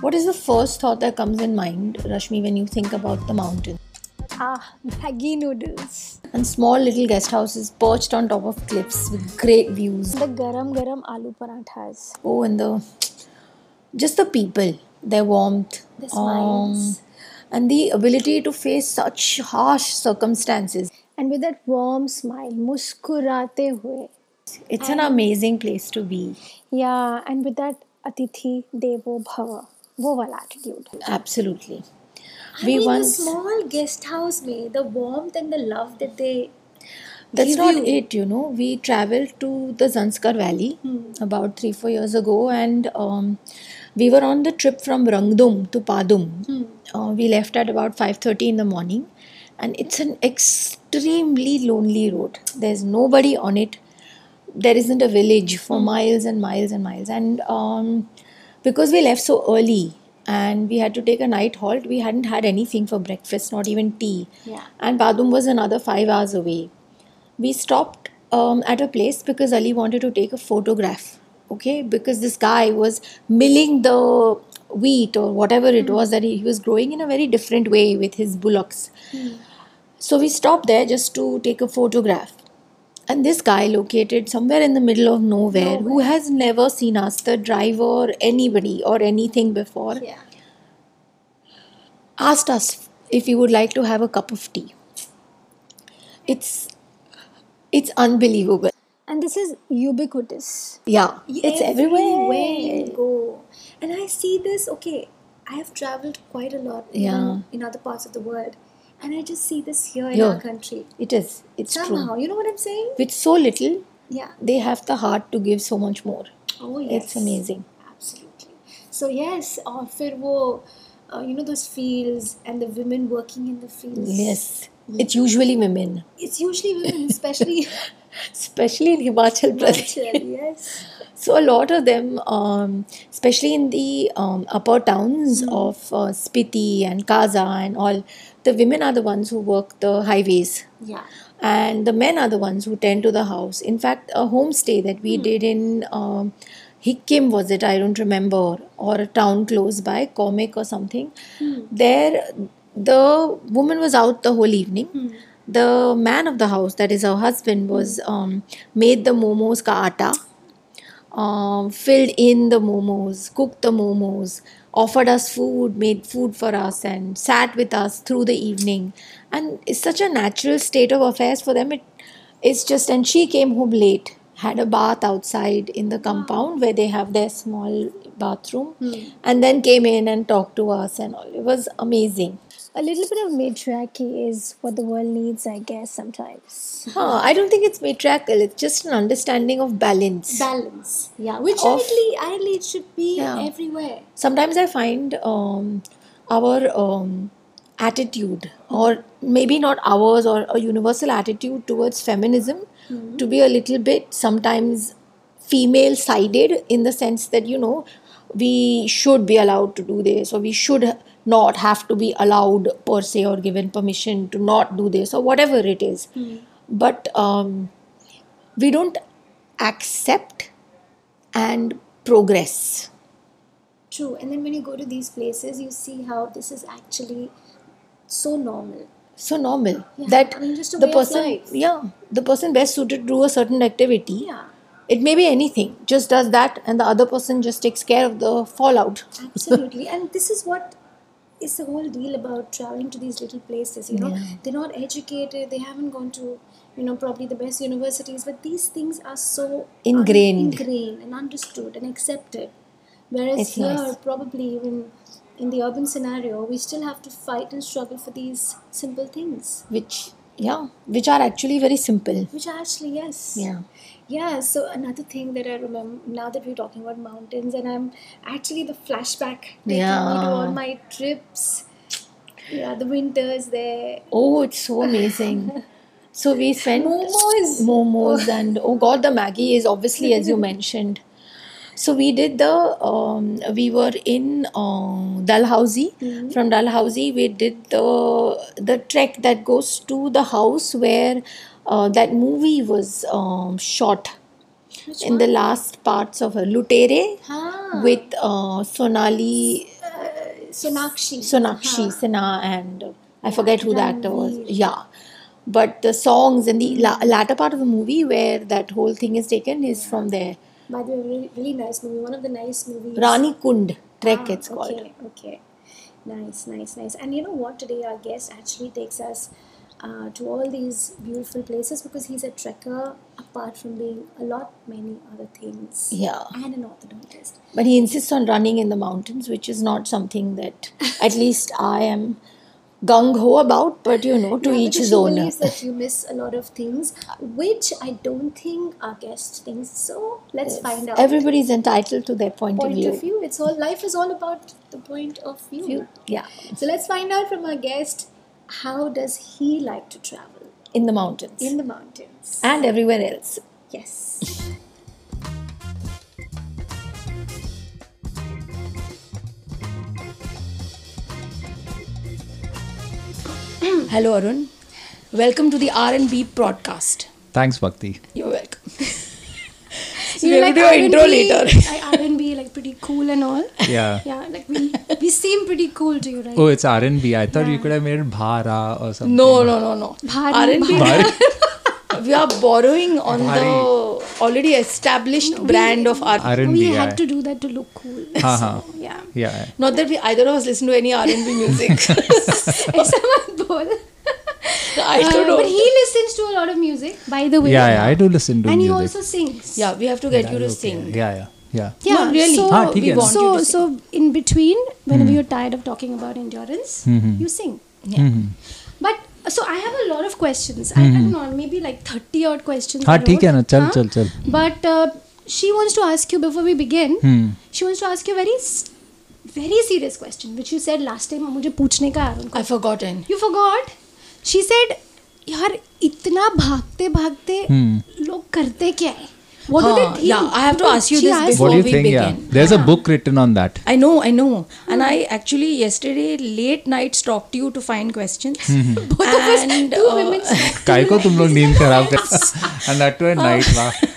What is the first thought that comes in mind, Rashmi, when you think about the mountain? Ah, Maggi noodles. And small little guest houses perched on top of cliffs with great views. The garam garam aloo paranthas. Oh, and the just the people, their warmth, The smiles. um, and the ability to face such harsh circumstances. And with that warm smile, muskurate hue It's an amazing place to be. Yeah, and with that atithi devo bhava. वो वाला attitude. Absolutely. I We mean, once- the small guest house, me, the warmth and the love that they. That's give not you. it, you know. We traveled to the Zanskar Valley about three, four years ago, and um, we were on the trip from Rangdum to Padum. Uh, we left at about 5.30 in the morning, and it's an extremely lonely road. There's nobody on it. There isn't a village for miles and miles and miles. And um, because we left so early and we had to take a night halt, we hadn't had anything for breakfast, not even tea. Yeah. And Padum was another five hours away we stopped um, at a place because Ali wanted to take a photograph. Okay, because this guy was milling the wheat or whatever it was that he, he was growing in a very different way with his bullocks. So we stopped there just to take a photograph. And this guy, located somewhere in the middle of nowhere, who has never seen us, the driver, anybody, or anything before, Yeah. asked us if we would like to have a cup of tea. It's it's unbelievable. And this is ubiquitous. Yeah, it's everywhere. everywhere you go. And I see this, okay, I have traveled quite a lot Yeah. in other parts of the world. And I just see this here in Yeah. our country. It is. It's Somehow, true. you know what I'm saying? With so little, Yeah. they have the heart to give so much more. Oh, yes. It's amazing. Absolutely. So, yes, और फिर वो, uh, you know, those fields and the women working in the fields. Yes, it's usually women, It's usually women, especially especially in Himachal Pradesh. Himachal, yes. So a lot of them, um, especially in the um, upper towns of uh, Spiti and Kaza and all, the women are the ones who work the highways. Yeah. and the men are the ones who tend to the house. In fact, a homestay that we did in um, Hikkim was it? I don't remember, or a town close by, Komic or something. There, the woman was out the whole evening. The man of the house, that is her husband, was um, made the momos ka atta, um, filled in the momos, cooked the momos, offered us food, made food for us, and sat with us through the evening. And it's such a natural state of affairs for them. It, it's just, and she came home late, had a bath outside in the compound where they have their small bathroom, hmm. and then came in and talked to us, and all. It was amazing. A little bit of matriarchy is what the world needs, I guess, sometimes. Huh, I don't think it's matriarchal, it's just an understanding of balance. Balance. Yeah. Which Of- ideally, ideally it should be Yeah. everywhere. sometimes I find um, our um, attitude, or maybe not ours, or a universal attitude towards feminism, to be a little bit sometimes female sided in the sense that, you know, we should be allowed to do this, or we should not have to be allowed per se or given permission to not do this, or whatever it is. But um, we don't accept and progress. True. And then when you go to these places, you see how this is actually so normal. so normal Yeah, that I mean, the person yeah the person best suited to do a certain activity Yeah. it may be anything just does that and the other person just takes care of the fallout Absolutely. and this is what is the whole deal about traveling to these little places. You know, Yeah. they're not educated, they haven't gone to, you know, probably the best universities, but these things are so un- Ingrained. ingrained and understood and accepted. Whereas It's here, nice. probably even in the urban scenario, we still have to fight and struggle for these simple things. which yeah which are actually very simple Which are actually, yes. yeah Yeah, so another thing that I remember now that we're talking about mountains, and I'm actually the flashback taking me to all my trips. Yeah, the winters there. oh it's so amazing so we spent Momos. momos and oh god the Maggi is obviously as you mentioned so we did the um, we were in uh, dalhousie from dalhousie we did the the trek that goes to the house where uh, that movie was um, shot Which in the last parts of her Lutere with uh, Sonali Sonakshi. Sonakshi Sinha and uh, I forget who the actor was. Yeah. But the songs in the la- latter part of the movie where that whole thing is taken is from there. By the way, really, really nice movie. One of the nice movies. Rani Kund Trek Ah, it's called. Okay, okay. Nice, nice, nice. And you know what? Today our guest actually takes us uh, to all these beautiful places because he's a trekker apart from being a lot many other things. Yeah. And an orthodontist. But he insists on running in the mountains, which is not something that at least I am gung ho about, but you know, to each his own. believes that you miss a lot of things, which I don't think our guest thinks. So let's find out. Everybody's entitled to their point, point of view. of view. It's all life is all about the point of view. View. Yeah, So let's find out from our guest how does he like to travel in the mountains in the mountains. and everywhere else. yes. Hello, Arun. Welcome to the R&B broadcast. Thanks, Bhakti. You're welcome. So we like, will do an intro later. R&B like pretty cool and all. Yeah. Yeah, like we we seem pretty cool to you, right? Oh, it's R&B. I thought yeah. you could have made Bhara or something. No, no, no, no. Bhari, R&B. We are borrowing on Bhari. the already established no, brand we, of R&B. We had to do that to look cool. Ha, ha. So, yeah. yeah. Not that we either of us listen to any R&B music. I don't Uh, know. but he listens to a lot of music, by the way. Yeah, yeah. I do listen to and he music. also sings. yeah, we have to get you to Okay. sing. Yeah, yeah. Yeah. Yeah, No, really. So, हाँ, ठीक we है। want so, you to so in between, whenever you're tired of talking about endurance, you sing. Yeah. But so I have a lot of questions. I, I don't know, maybe like 30 odd questions. हाँ I ठीक है wrote, ना चल huh? चल चल But uh, she wants to ask you before we begin. Hmm. She wants to ask you a very, s- very serious question, which you said last time. मुझे पूछने का है उनको. I've forgotten. You forgot? She said यार इतना भागते भागते लोग करते क्या है? What huh, do they हाँ, think? yeah, I have to ask you this before What do you we think? Yeah. There's yeah. a book written on that. I know, I know. And I actually yesterday late night stalked you to find questions. Both of us, two uh, women. Kai ko tum log नींद खराब kar. and that too at night वाह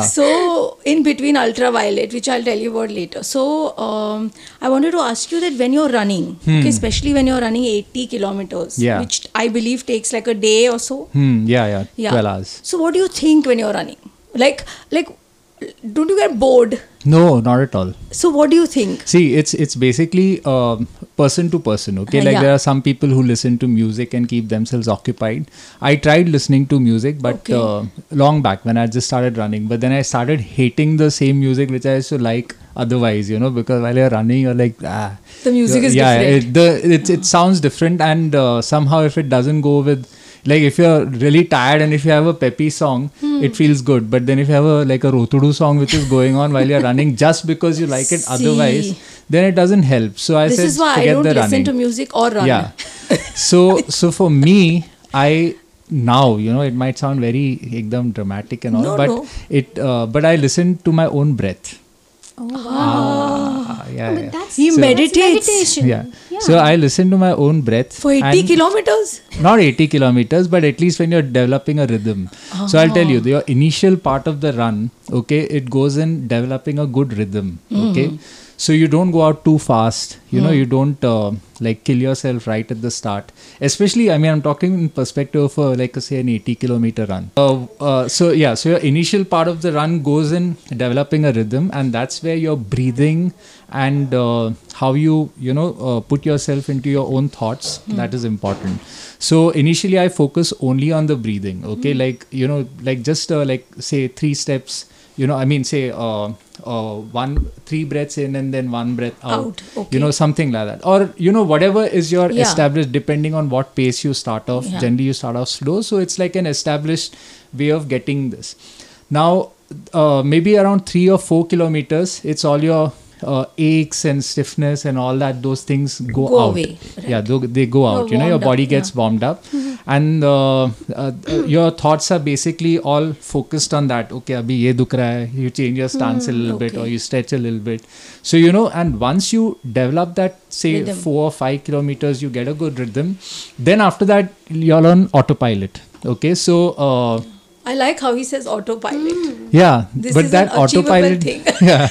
So, in between ultraviolet, which I'll tell you about later. So, um, I wanted to ask you that when you're running, okay, especially when you're running 80 kilometers, Yeah. which I believe takes like a day or so. hmm yeah yeah Yeah. 12 hours So, what do you think when you're running? Like, like, don't you get bored? no not at all So, what do you think? See, it's it's basically um, person to person. Okay, Uh, like yeah. there are some people who listen to music and keep themselves occupied. I tried listening to music, but Okay. uh, long back when I just started running. But then I started hating the same music which I used to like otherwise. You know, because while you're running, you're like ah. The music is yeah, different. It, the it it sounds different, and uh, somehow if it doesn't go with like if you're really tired and if you have a peppy song, Hmm. it feels good. But then if you have a like a rotudu song which is going on while you're running just because you like it See. otherwise, then it doesn't help. So I this said is why I don't the listen running. to music or run. Yeah. so so for me, I now you know it might sound very ekdam dramatic and all, No, but no. it uh, but I listen to my own breath. Oh, wow. Ah, yeah, yeah. that's, He that's meditates. meditation. yeah. So I listen to my own breath For 80 kilometers? not 80 kilometers but at least when you're developing a rhythm so i'll tell you Uh-huh. your initial part of the run okay it goes in developing a good rhythm okay Mm-hmm. So you don't go out too fast. You Mm. know you don't uh, like kill yourself right at the start. Especially i mean i'm talking in perspective of uh, like say an 80 kilometer run. Uh, uh, so yeah so your initial part of the run goes in developing a rhythm and that's where your breathing and uh, how you you know uh, put yourself into your own thoughts that is important. So initially i focus only on the breathing okay? Like you know like just uh, like say three steps. You know i mean say uh, uh, one three breaths in and then one breath out, Out, okay. you know something like that or you know whatever is your Yeah. established depending on what pace you start off Yeah. generally you start off slow so it's like an established way of getting this now uh, maybe around three or four kilometers it's all your uh, aches and stiffness and all that those things go, Go out. away, yeah they, they go out. You know your warmed up, body gets yeah. warmed up. And uh, uh, uh, your thoughts are basically all focused on that. Okay abhi ye dukh raha hai. You change your stance a little bit or you stretch a little bit. So you know and once you develop that say Rhythm. 4 or 5 kilometers you get a good rhythm. Then after that you're on autopilot. Okay so uh, I like how he says autopilot. Yeah, This but is that autopilot. thing. Yeah,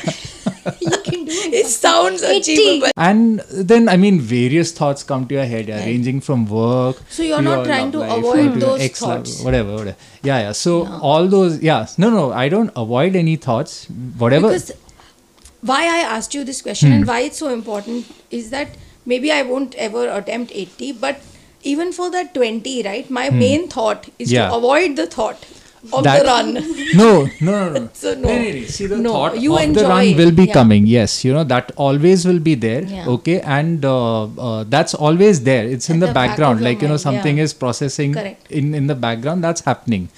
You can do it. It sounds achievable. and then I mean, various thoughts come to your head, yeah, ranging from work. So you're not trying to life, avoid those ex-love, thoughts. whatever, whatever. Yeah, yeah. So all those, yeah, no, no, I don't avoid any thoughts. Whatever. Because why I asked you this question and hmm. why it's so important is that maybe I won't ever attempt 80, but even for that 20, right? My hmm. main thought is Yeah. to avoid the thought of That- the run. no, no, no, no. So no. No, no, no. See, the No, thought you of the run will be Yeah. coming. Yes, you know that always will be there. Yeah. Okay, and uh, uh, that's always there. It's in At the, the background. your Like you know, something yeah. is processing Correct. in in the background. That's happening,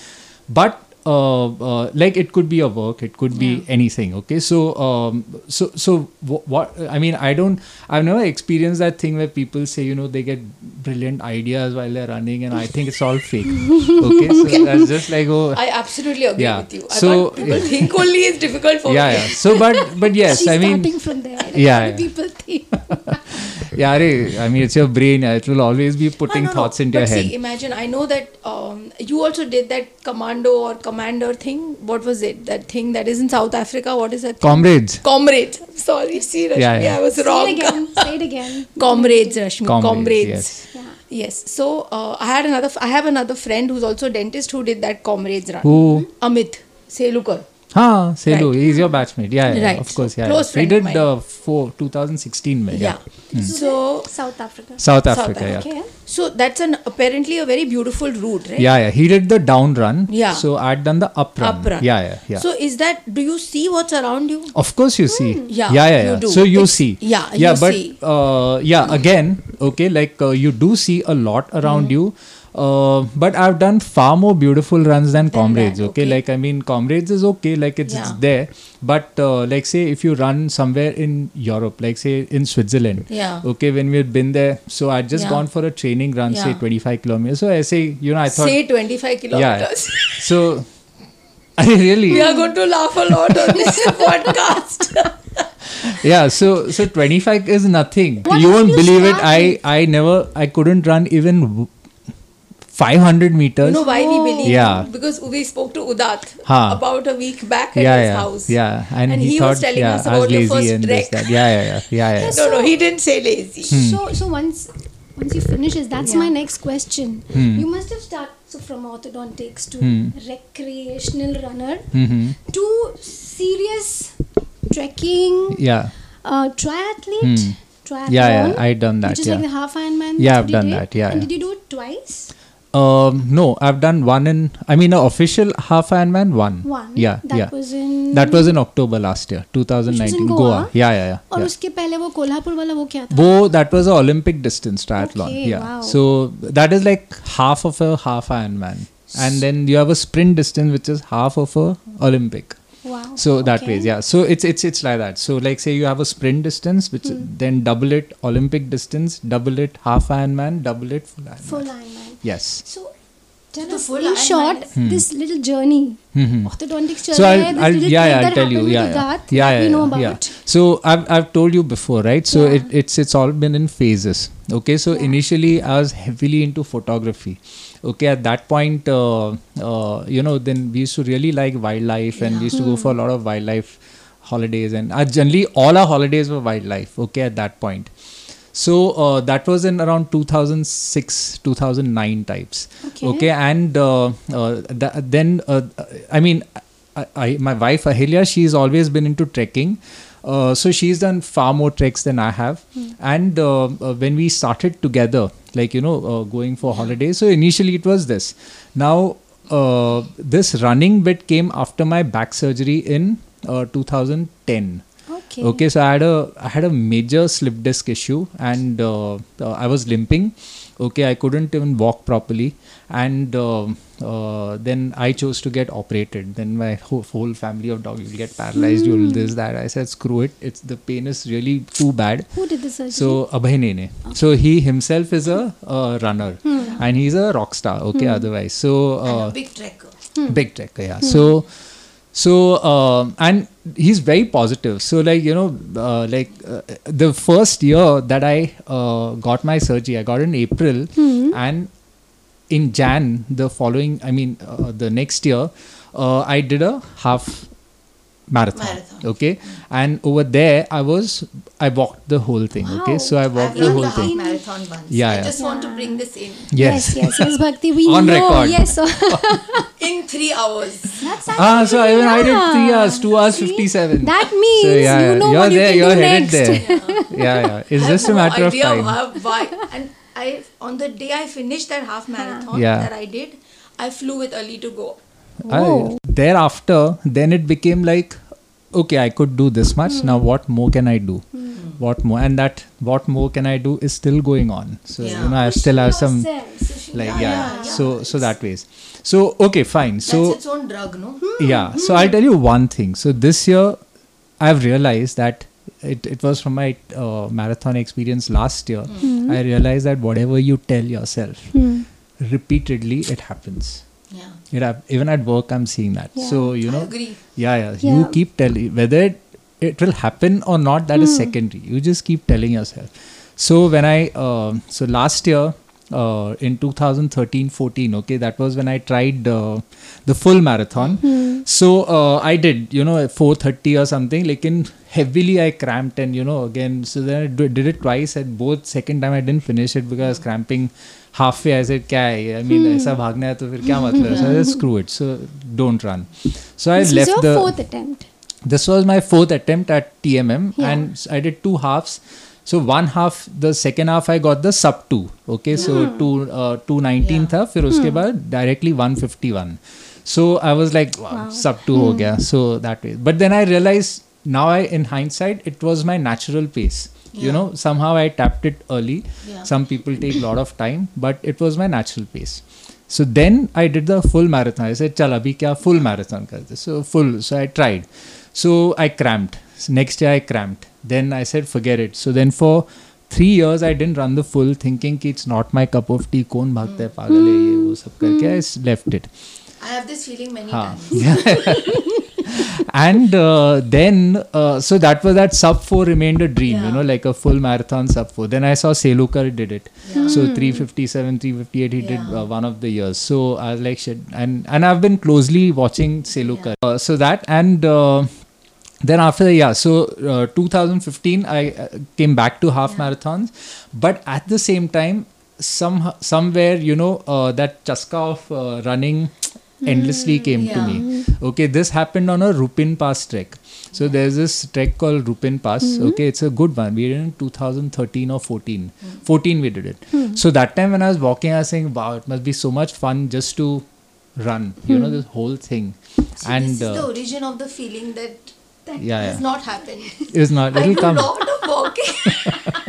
but. Uh, uh, like it could be a work, it could be anything. Okay, so um, so so wh- what I mean, I don't, I've never experienced that thing where people say, you know, they get brilliant ideas while they're running, and I think it's all fake. okay, so that's just like oh, I absolutely agree Yeah. with you. I So- people think only is difficult for yeah, me. yeah. So, but but yes, She's I mean, starting from there. Yeah, yeah. people think? yeah, I mean, it's your brain. It will always be putting no, no. thoughts into but your see, head. imagine I know that um, you also did that commando or commander thing. What was it? That thing that is in South Africa. What is that? thing? Comrades. Comrades. Sorry, see, Rashmi, Yeah, yeah. I was Say wrong. it again. Say it again. Comrades, Rashmi. Comrades, Comrades. yes. Yeah. Yes. So uh, I had another. I have another friend who's also a dentist who did that comrades run. Who? Amit Selukar. Ha, Selu. Right. He's your batchmate. Yeah, yeah, Right. of course. Yeah, Close yeah. He did mine. uh, for 2016. Mein, Yeah. yeah. So South Africa. South South Africa. Yeah. Okay. so that's an apparently a very beautiful route, right? Yeah, yeah. He did the down run. Yeah. So I'd done the up run. Up run. Yeah, yeah, yeah. So is that? Do you see what's around you? Of course, you see. Hmm. Yeah, yeah, yeah. you yeah. do. So you It's- see. yeah, yeah. but. Uh, yeah, again, okay, like uh, you do see a lot around Hmm. you. Uh, but I've done far more beautiful runs than comrades. that, okay? okay. like I mean, comrades is okay, like it's, it's there. But uh, like say if you run somewhere in Europe, like say in Switzerland, Yeah. okay, when we had been there, so I'd just Yeah. gone for a training run, say 25 kilometers. So I say, you know, I thought, Say 25 kilometers. Yeah. so I really, we are going to laugh a lot on this podcast. yeah so so 25 is nothing What you won't you believe it i i never i couldn't run even 500 meters You know why we believe Yeah. Because we spoke to Udat Huh. about a week back at yeah his yeah house. yeah and, And he, he thought was telling yeah us about your lazy first and this trek. that yeah yeah yeah yeah, yeah. No, no, he didn't say lazy. Hmm. So so once once you finish that's Yeah. my next question. Hmm. You must have started so from orthodontics to Hmm. recreational runner hmm to serious trekking, yeah uh, triathlete, Hmm. triathlon. Yeah, yeah, I've done that, Which is yeah. like the half Ironman. Yeah, I've done did? that, yeah, And yeah. did you do it twice? um no i've done one in i mean an official half ironman one One. yeah That yeah was in. that was in october last year 2019 Goa? goa yeah yeah yeah, और yeah. उसके पहले वो कोल्हापुर वाला वो क्या था? वो that was a Olympic distance triathlon. Okay, yeah. wow. So that is like half of a half Ironman, and then you have a sprint distance which is half of a Olympic. Wow. So that okay. ways, yeah. So it's it's it's like that. So like say you have a sprint distance, which Hmm. then double it Olympic distance, double it half Ironman, double it full Ironman. Full Ironman. Yes. So tell us in short hmm. this little journey mm-hmm. journey so I'll, I'll yeah, yeah I'll tell you yeah yeah. yeah yeah, we know about. yeah so I've, I've told you before right so yeah. it, it's it's all been in phases okay so initially I was heavily into photography okay at that point uh, uh, you know then we used to really like wildlife and we used to go for a lot of wildlife holidays and uh, generally all our holidays were wildlife okay at that point so uh, that was in around 2006, 2009 types. Okay. okay and uh, uh, th- then uh, I mean, I, I, my wife Ahilya, she's always been into trekking. Uh, so she's done far more treks than I have. And uh, uh, when we started together, like you know, uh, going for holidays, so initially it was this. Now uh, this running bit came after my back surgery in uh, 2010 Okay. okay so i had a i had a major slip disc issue and uh, uh, i was limping okay i couldn't even walk properly and uh, uh, then i chose to get operated then my whole, whole family of dogs will get paralyzed you'll this that i said screw it it's the pain is really too bad Who did the surgery? so Abhay Nene. So he himself is a uh, runner and he's a rock star. Okay, otherwise. So uh, a big trekker. big trekker. yeah so so um, and he's very positive. So like you know uh, like uh, the first year that i uh, got my surgery i got in april and in Jan, the following, I mean, uh, the next year, uh, I did a half marathon. Marathon. Okay, and over there, I was I walked the whole thing. Okay, so I walked I've the whole thing. marathon once. Yeah, I yeah. just want to bring this in. Yes, yes, yes, Bhakti. We On know. record. Yes, In three hours. that's Ah, so even I did three hours, two hours fifty-seven. That means so, yeah, you know you're what you there, can you're do headed next. there. yeah, yeah. It's I just a have no matter of idea time. how- why. And I, on the day I finished that half marathon Yeah. that I did, I flew with Ali to go. I, thereafter, then it became like, okay, I could do this much. Hmm. Now, what more can I do? Hmm. What more? And that what more can I do is still going on. So Yeah. you know, I still have some like Yeah, yeah. yeah. So so that ways. So okay, fine. That's So its own drug, no? Hmm. yeah. Hmm. So I'll tell you one thing. So this year, I've realized that. It, it was from my uh, marathon experience last year. I realized that whatever you tell yourself repeatedly, it happens. Yeah. It even at work, I'm seeing that. Yeah. So you know, yeah, yeah. Yeah. You keep telling whether it, it will happen or not. That is secondary. You just keep telling yourself. So when I uh, so last year uh, in 2013-14, okay, that was when I tried uh, the full marathon. So uh, I did, you know, 4:30 or something. Like in heavily, I cramped and you know again. So then I did it twice. At both second time, I didn't finish it because I was cramping half way I क्या है I mean ऐसा भागना है तो फिर क्या मतलब है screw it so don't run so I left the fourth attempt this was my fourth attempt at TMM and I did two halves so one half the second half I got the sub two okay so two two nineteen था फिर उसके बाद directly one fifty one so I was like sub two हो गया सो that but then I realise now I in hindsight it was my natural pace You know, somehow I tapped it early. Yeah. Some people take a lot of time, but it was my natural pace. So then I did the full marathon. I said, "चल अभी क्या full marathon करते?" So full. So I tried. So I cramped. So next year I cramped. Then I said, "Forget it." So then for three years I didn't run the full, thinking कि it's not my cup of tea. कौन भागता है पागल है ये वो सब करके I s- left it. I have this feeling many हाँ. times. and uh, then uh, so that was that sub 4 remained a dream you know like a full marathon sub 4 then i saw selukar did it. So 357 358 he did uh, one of the years. So i was like shit and and i've been closely watching selukar. Uh, so that and uh, then after that, yeah so uh, 2015 i uh, came back to half marathons. But at the same time some somewhere you know uh, that chaska of uh, running endlessly hmm, came to me. Okay this happened on a rupin pass trek. So there's this trek called rupin pass. Hmm. Okay it's a good one. We did it in 2013 or 14 hmm. 14 we did it. So that time when i was walking i was saying wow it must be so much fun just to run. You know this whole thing. So and this is the uh, origin of the feeling that that Yeah, has yeah. not happened. it's not. I it'll do come. a lot of walking.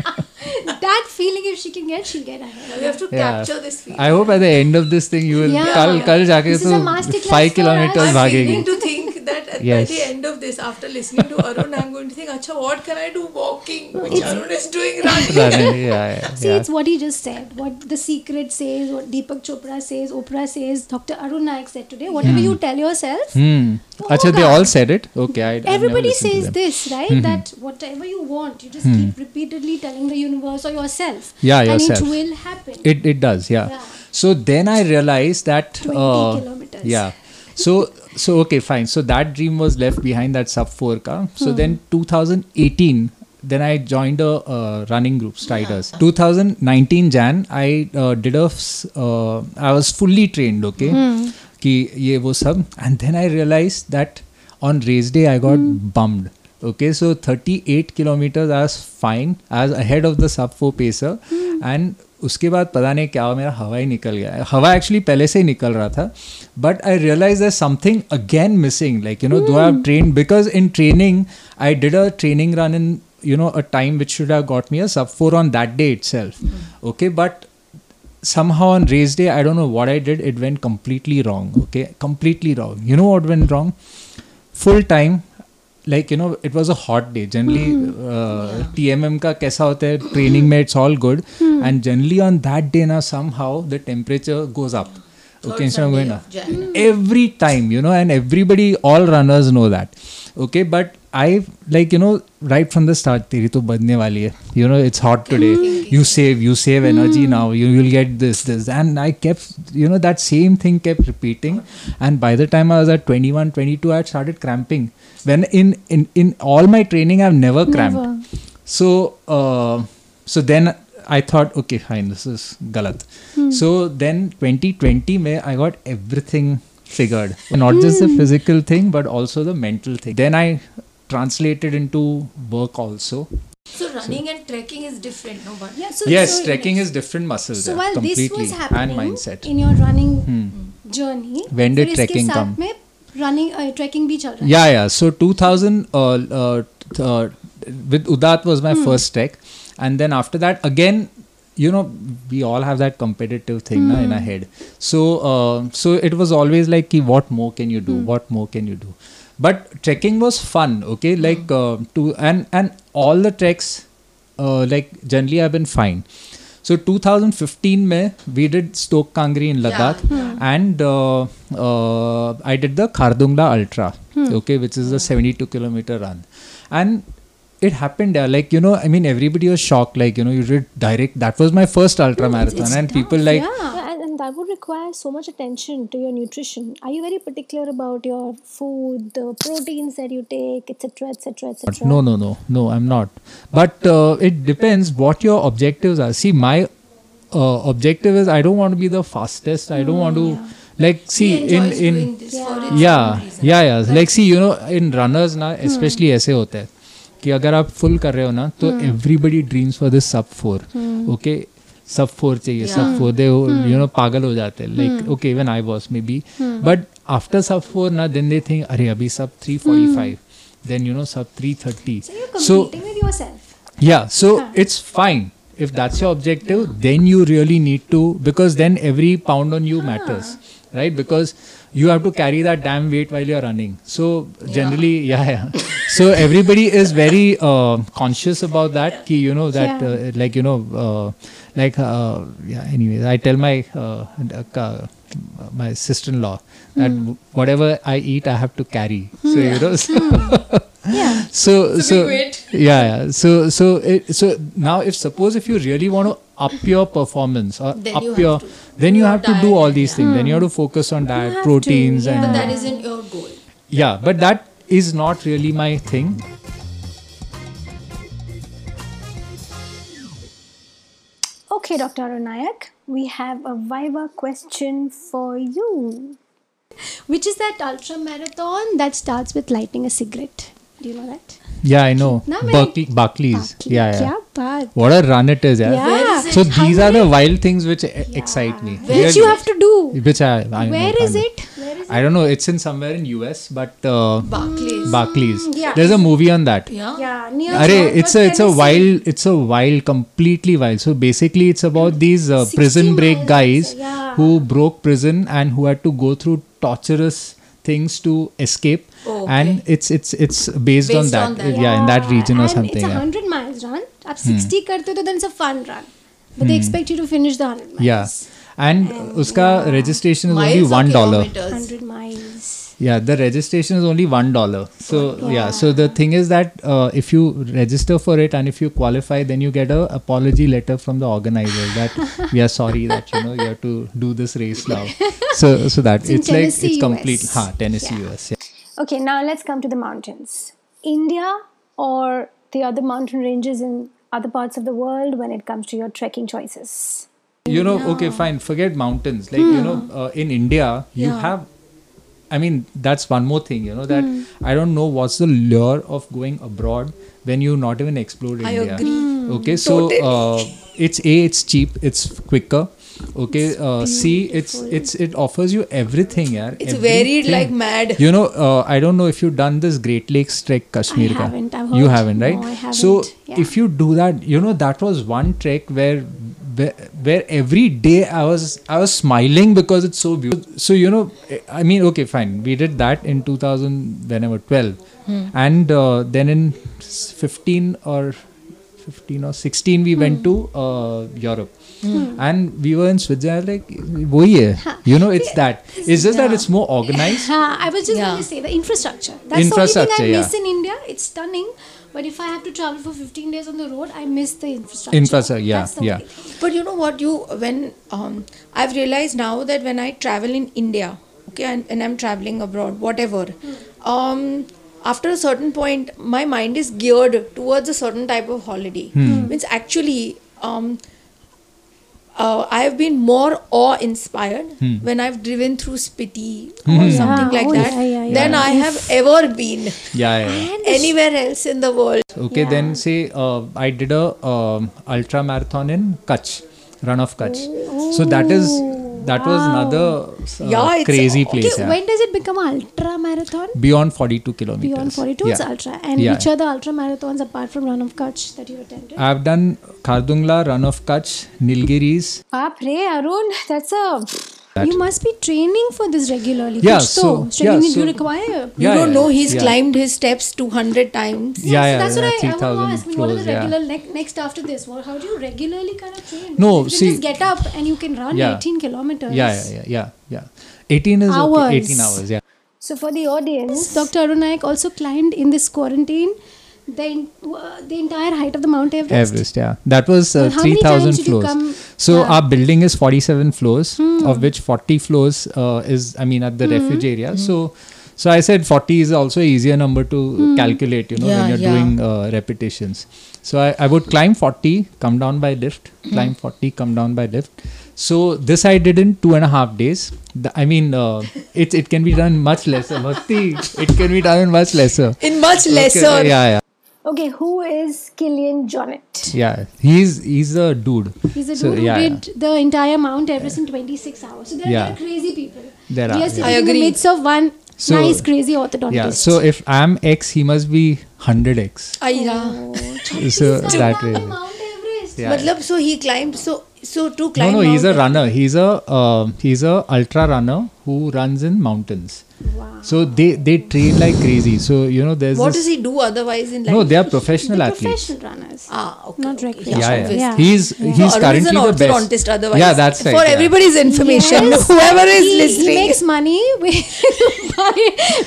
Feeling, if she can get, she'll get ahead. we have to Yeah. capture this feeling. I hope at the end of this thing you will Yeah. kal kal jaake This is to a masterclass five kilometers us. I'm beginning to think Yes. by the end of this, after listening to Arun, I'm going to think, Acha, what can I do walking? Which Arun is doing running. Running, yeah, yeah, See, yeah. it's what he just said. What the secret says, what Deepak Chopra says, Oprah says, Dr. Arun Nayak said today. Whatever you tell yourself, Hmm. Oh, Acha, they all said it. Okay, I. Everybody listened says this, right? That whatever you want, you just keep repeatedly telling the universe or yourself. Yeah, And yourself. it will happen. It it does, yeah. Yeah. So then I realized that. 20 uh, kilometers. Yeah. So so okay fine so that dream was left behind that sub 4 car so hmm. then 2018 then I joined a uh, running group, Striders. Yeah. 2019 Jan, I uh, did a, uh, I was fully trained, okay? Mm. Ki ye wo sab. And then I realized that on race day, I got mm. bummed. Okay, so 38 kilometers, I was fine. I was ahead of the sub 4 pacer. And उसके बाद पता नहीं क्या हुआ मेरा हवा ही निकल गया। हवा एक्चुअली पहले से ही निकल रहा था but I realise that something again missing like you know though I train because in training I did a training run in you know a time which should have got me a sub four on that day itself okay but somehow on race day I don't know what I did it went completely wrong okay completely wrong you know what went wrong full time like you know it was a hot day. Generally uh, mm-hmm. tmm ka kaisa hota hai training mein it's all good. And generally on that day now somehow the temperature goes up. Okay instead of going up. every time you know and everybody all runners know that. Okay but I like you know right from the start तेरी तो बदने वाली है you know it's hot today you save you save energy now you will get this this and I kept you know that same thing kept repeating and by the time I was at 21 22 I had started cramping when in in in all my training I've never cramped so uh, so then I thought okay fine this is galat so then 2020 mein I got everything figured not just the physical thing but also the mental thing then I translated into work also So running and trekking is different, no? But Yeah, so, yes so, trekking is different muscles So there, while this completely was happening and mindset in your running Hmm. journey, When did फिर इसके trekking साथ come? में running uh, trekking भी चल रहा है yeah yeah so 2000 uh, uh, t- uh, with udat was my first trek and then after that again you know we all have that competitive thing na, in our head so uh, so it was always like ki, what more can you do what more can you do But trekking was fun okay? Like uh, to and and all the treks uh, like generally i've been fine. So 2015 mein we did Stok Kangri in ladakh and uh, uh, i did the khardungla ultra okay? Which is the 72 kilometer run. And it happened there like you know i mean everybody was shocked like you know you did direct that was my first ultra marathon. And people like yeah Yeah, and, and that would require so much attention to your nutrition. Are you very particular about your food, the proteins that you take, etc., etc., etc.? No, no, no, no. I'm not. But uh, it depends what your objectives are. See, my uh, objective is I don't want to be the fastest. I don't want to like see he in enjoys in doing this for its yeah own reason. yeah yeah like see you know in runners ना especially ऐसे होता है कि अगर आप full कर रहे हो ना तो everybody dreams for this sub four okay Sub four चाहिए sub four they you know पागल हो जाते like okay even I was maybe but after sub four ना देन दे थिंक अरे अभी sub three forty five then you know sub three thirty so या so it's fine if that's your objective then you really need to because then every pound on you matters right because you have to carry that damn weight while you're running. So generally yeah yeah. So everybody is very uh, conscious about that ki, you know that Yeah. uh, like you know uh, like uh, yeah anyways i tell my uh, uh, my sister-in-law that whatever i eat i have to carry. So you know so, Yeah. so so yeah yeah. So so it, so now if suppose if you really want to up your performance or Then up you your to then you your have to do all and these things then you have to hmm. focus on diet have to, proteins yeah. and But that isn't your goal. yeah but that is not really my thing Okay, Dr. Arun Nayak, we have a Viva question for you. Which is that ultra marathon that starts with lighting a cigarette? Do you know that? Yeah i know Na, maine- Berkeley, Barkleys yeah yeah Kya baat. what a run it is yeah, Yeah. is so it? these are the wild things which e- excite me Which you have to do. which i, I Where know, is I it? Where is i don't know it's in somewhere in us but uh, Barkleys. Barkleys yeah. there's a movie on that yeah. Yeah, near Arey, it's a it's a Tennessee. wild it's a wild completely wild. So basically, it's about these uh, prison break guys yeah. who broke prison and who had to go through torturous things to escape okay. and it's it's it's based, based on, that. on, that. Yeah, yeah, in that region and or something it's a 100 yeah. miles run up hmm. 60 hmm. karte to then it's a fun run but hmm. they expect you to finish the 100 miles yeah and, and uska yeah. registration is miles only 1 dollar 100 miles yeah, the registration is only one dollar. So yeah. so the thing is that uh, if you register for it and if you qualify, then you get a apology letter from the organizer that we are sorry that you know you have to do this race now. So so that It's it's, like it's complete. Ha, Tennessee, Yeah. US. Yeah. Okay, now let's come to the mountains. India or the other mountain ranges in other parts of the world when it comes to your trekking choices? You know, okay, fine. Forget mountains. Like you know, uh, in India, you have. I mean, that's one more thing. You know that I don't know what's the lure of going abroad when you not even explored I India. agree. Okay, so uh, it's a it's cheap, it's quicker. Okay, uh, see, it's it's it offers you everything, yeah. It's varied like mad. You know, uh, I don't know if you've done this Great Lakes trek Kashmir. ka. haven't, I've heard. You haven't, right? No, I haven't, So yeah. if you do that, you know that was one trek where, where, where every day I was I was smiling because it's so beautiful. So you know, I mean, okay, fine. We did that in 2000, whenever 12, hmm. and uh, then in 15 or 15 or 16 we hmm. went to uh, Europe. Hmm. And we were in Switzerland, like, hai. you know, it's that. It's just yeah. that it's more organized. I was just yeah. going to say the infrastructure. That's infrastructure, the only thing I yeah. miss in India. It's stunning but if I have to travel for 15 days on the road, I miss the infrastructure. Infrastructure, yeah, That's yeah. only thing. But you know what? You when um, I've realized now that when I travel in India, okay, and, and I'm traveling abroad, whatever, um, after a certain point, my mind is geared towards a certain type of holiday. Means actually, um, uh, I have been more awe-inspired when I've driven through Spiti or something Yeah, like oh, that yeah, yeah, yeah. than I have ever been yeah, yeah, yeah. anywhere else in the world. Okay, then say uh, I did a um, ultra marathon in Kutch, run of Kutch. So that is that was another uh, Yeah, it's- crazy place. Okay, yeah. when does it become ultra marathon? Beyond 42 kilometers. Beyond 42 yeah. is ultra. And Yeah. which are the ultra marathons apart from Run of Kutch that you attended? I've done Khardungla, Run of Kutch, Nilgiris. Baap re, Arun, that's a. That- You must be training for this regularly. Yeah, Kuch so- to. Training yeah, you so- require. You Yeah, don't yeah, know he's yeah. climbed his steps 200 times. Yeah, so yeah, that's what yeah, I, I want 3000 to ask. I what are the floors, yeah. regular ne- next after this? What, how do you regularly kind of train? No, you can see- just get up and you can run Yeah. 18 kilometers. Yeah, yeah, yeah, yeah, yeah. 18 is Hours. okay. 18 hours, yeah. So for the audience, Dr. Arun Nayak also climbed in this quarantine the en- uh, the entire height of the Mount Everest. Everest, yeah. That was uh, And 3000 times did you floors. come- So Yeah. Hmm. our building is 47 floors, of which 40 floors uh, is, I mean, at the refuge area. So, so I said 40 is also an easier number to Hmm. calculate, you know, Yeah, when you're yeah. doing uh, repetitions. So I, I would climb 40, come down by lift, climb 40, come down by lift. So this I did in two and a half days. The, I mean, uh, it it can be done much lesser. Bhakti, it can be done in much lesser. In much Okay, lesser. yeah, yeah. Okay, who is Kilian Jornet? Yeah, he's he's a dude. He's a dude So, who yeah, did the entire Mount Everest in 26 hours. So there yeah. are crazy people. There we are, are yeah. sitting I in the agree. midst of one So- nice, crazy orthodontist. Yeah. So if I'm X, he must be 100x. Aira. So that way. Mount Everest. Yeah. Matlab, so he climbed, so so to No, climb. no, he's a runner. He's a uh, he's a ultra runner who runs in mountains. Wow. So they they train like crazy. So you know there's What this, does he do otherwise in life? No, they are professional They're athletes. professional runners. Ah, okay. Not okay. recreational. Yeah, yeah. obviously. Yeah. He's he's So Arun is currently an the best. orthodontist otherwise. Yeah, that's right. For yeah. everybody's information, Yes, whoever is he, listening. He makes money by,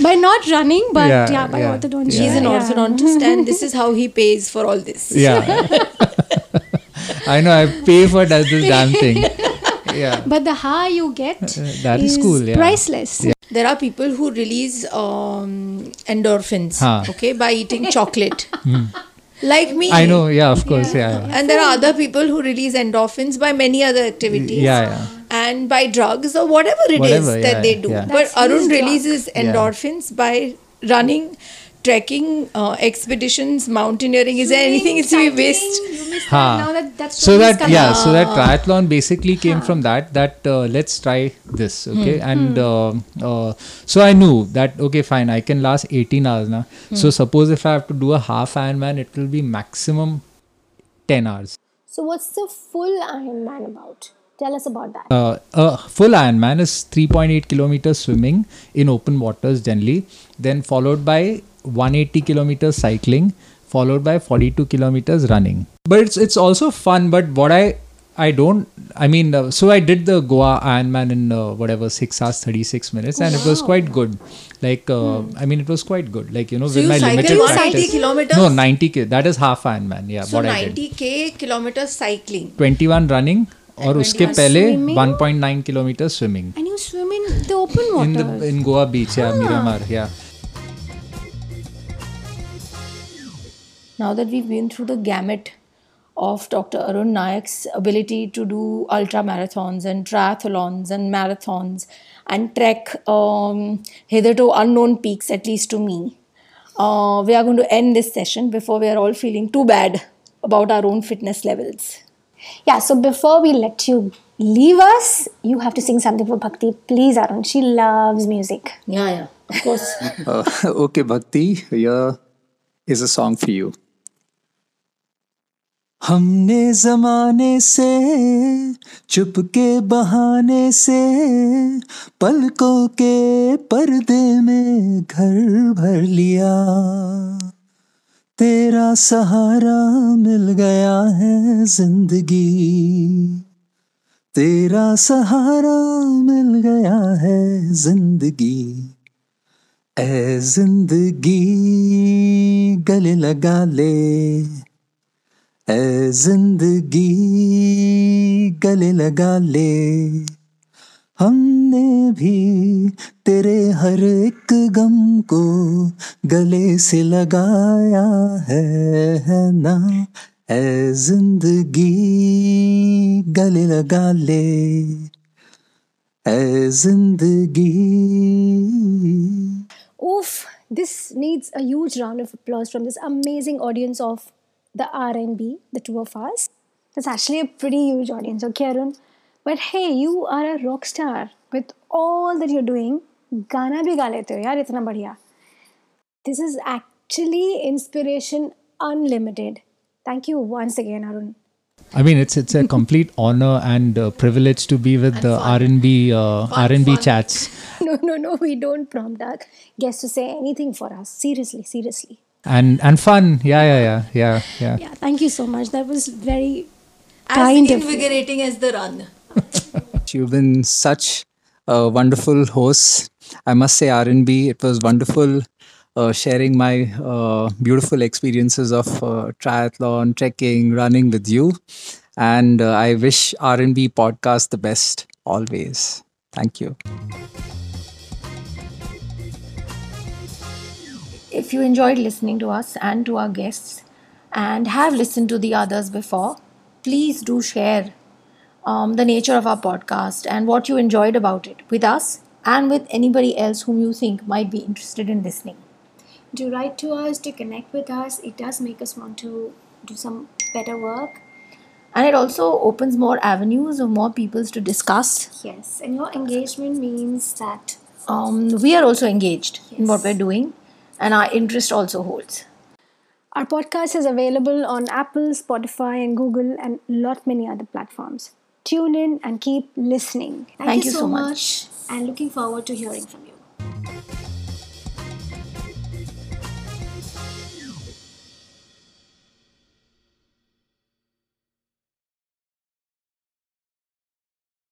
by not running, but yeah, Yeah, by yeah. orthodontist. He's an Yeah. orthodontist, and this is how he pays for all this. Yeah. I know. I pay for that this damn thing. Yeah. But the high you get that is cool, yeah. priceless. Yeah. There are people who release um, endorphins, Huh. okay, by eating chocolate. like me. I know. Yeah. Of course. Yeah. yeah. And there are other people who release endorphins by many other activities. Yeah, yeah. And by drugs or whatever it is Whatever, that yeah, they do. yeah. But That's his Arun drug. releases endorphins by running, trekking, uh, expeditions, mountaineering. Is there anything it's to be Cycling, missed? You missed Ha. that. Now that that's so that yeah so that triathlon basically came from that that uh, let's try this Hmm. okay and uh, uh, so i knew that okay fine i can last 18 hours now Hmm. so suppose if i have to do a half ironman it will be maximum 10 hours So what's the full Ironman about? Tell us about that. uh, a full Ironman is 3.8 kilometers swimming in open waters generally, then followed by 180 kilometers cycling, followed by 42 kilometers running. But it's it's also fun. But what I I don't I mean uh, so I did the Goa Ironman in uh, whatever six hours 36 minutes and it was quite good. Like uh, I mean it was quite good. Like you know So with you my cycled limited 180 practice. kilometers? No, 90 k. That is half Ironman. Yeah, So what I did. 90k kilometers cycling. 21 running और उसके 21 पहले swimming? 1.9 kilometers swimming. And you swim in the open water. in the in Goa beach, yeah, Now that we've been through the gamut of Dr. Arun Nayak's ability to do ultra marathons and triathlons and marathons and trek um, hitherto unknown peaks, at least to me, uh, we are going to end this session before we are all feeling too bad about our own fitness levels. Yeah, so before we let you leave us, you have to sing something for Bhakti. Please, Arun. She loves music. Yeah, yeah, of course. Uh, okay, Bhakti, here is a song for you. हमने जमाने से, चुपके बहाने से, पलकों के पर्दे में घर भर लिया। तेरा सहारा मिल गया है ज़िंदगी। तेरा सहारा मिल गया है ज़िंदगी। ए ज़िंदगी गले लगा ले। ज़िंदगी गले लगा ले। हमने भी तेरे हर एक गम को गले से लगाया है है ना? ए ज़िंदगी गले लगा ले। ए ज़िंदगी। उफ this needs a huge round of applause from this amazing audience of the R&B, the two of us. That's actually a pretty huge audience, okay, Arun? But hey, you are a rock star with all that you're doing. गाना भी गा लेते हो यार इतना बढ़िया This is actually inspiration unlimited. Thank you once again, Arun. I mean, it's it's a complete honor and uh, privilege to be with the R and B uh, R and B chats. No, no, no, we don't prompt our guests to say anything for us. Seriously, seriously. and and fun yeah yeah yeah yeah yeah Yeah, thank you so much. That was very As kind of invigorating as the run. You've been such a wonderful host. I must say, R&B. It was wonderful uh, sharing my uh, beautiful experiences of uh, triathlon, trekking, running with you. And uh, I wish R&B podcast the best always. Thank you. If you enjoyed listening to us and to our guests and have listened to the others before, please do share um, the nature of our podcast and what you enjoyed about it with us and with anybody else whom you think might be interested in listening. Do write to us, to connect with us. It does make us want to do some better work. And it also opens more avenues of more people to discuss. Yes, and your engagement means that Um, we are also engaged in what we're doing, and our interest also holds. Our podcast is available on Apple, Spotify, and Google, and a lot many other platforms. Tune in and keep listening. thank, Thank you, you so so much and looking forward to hearing from you.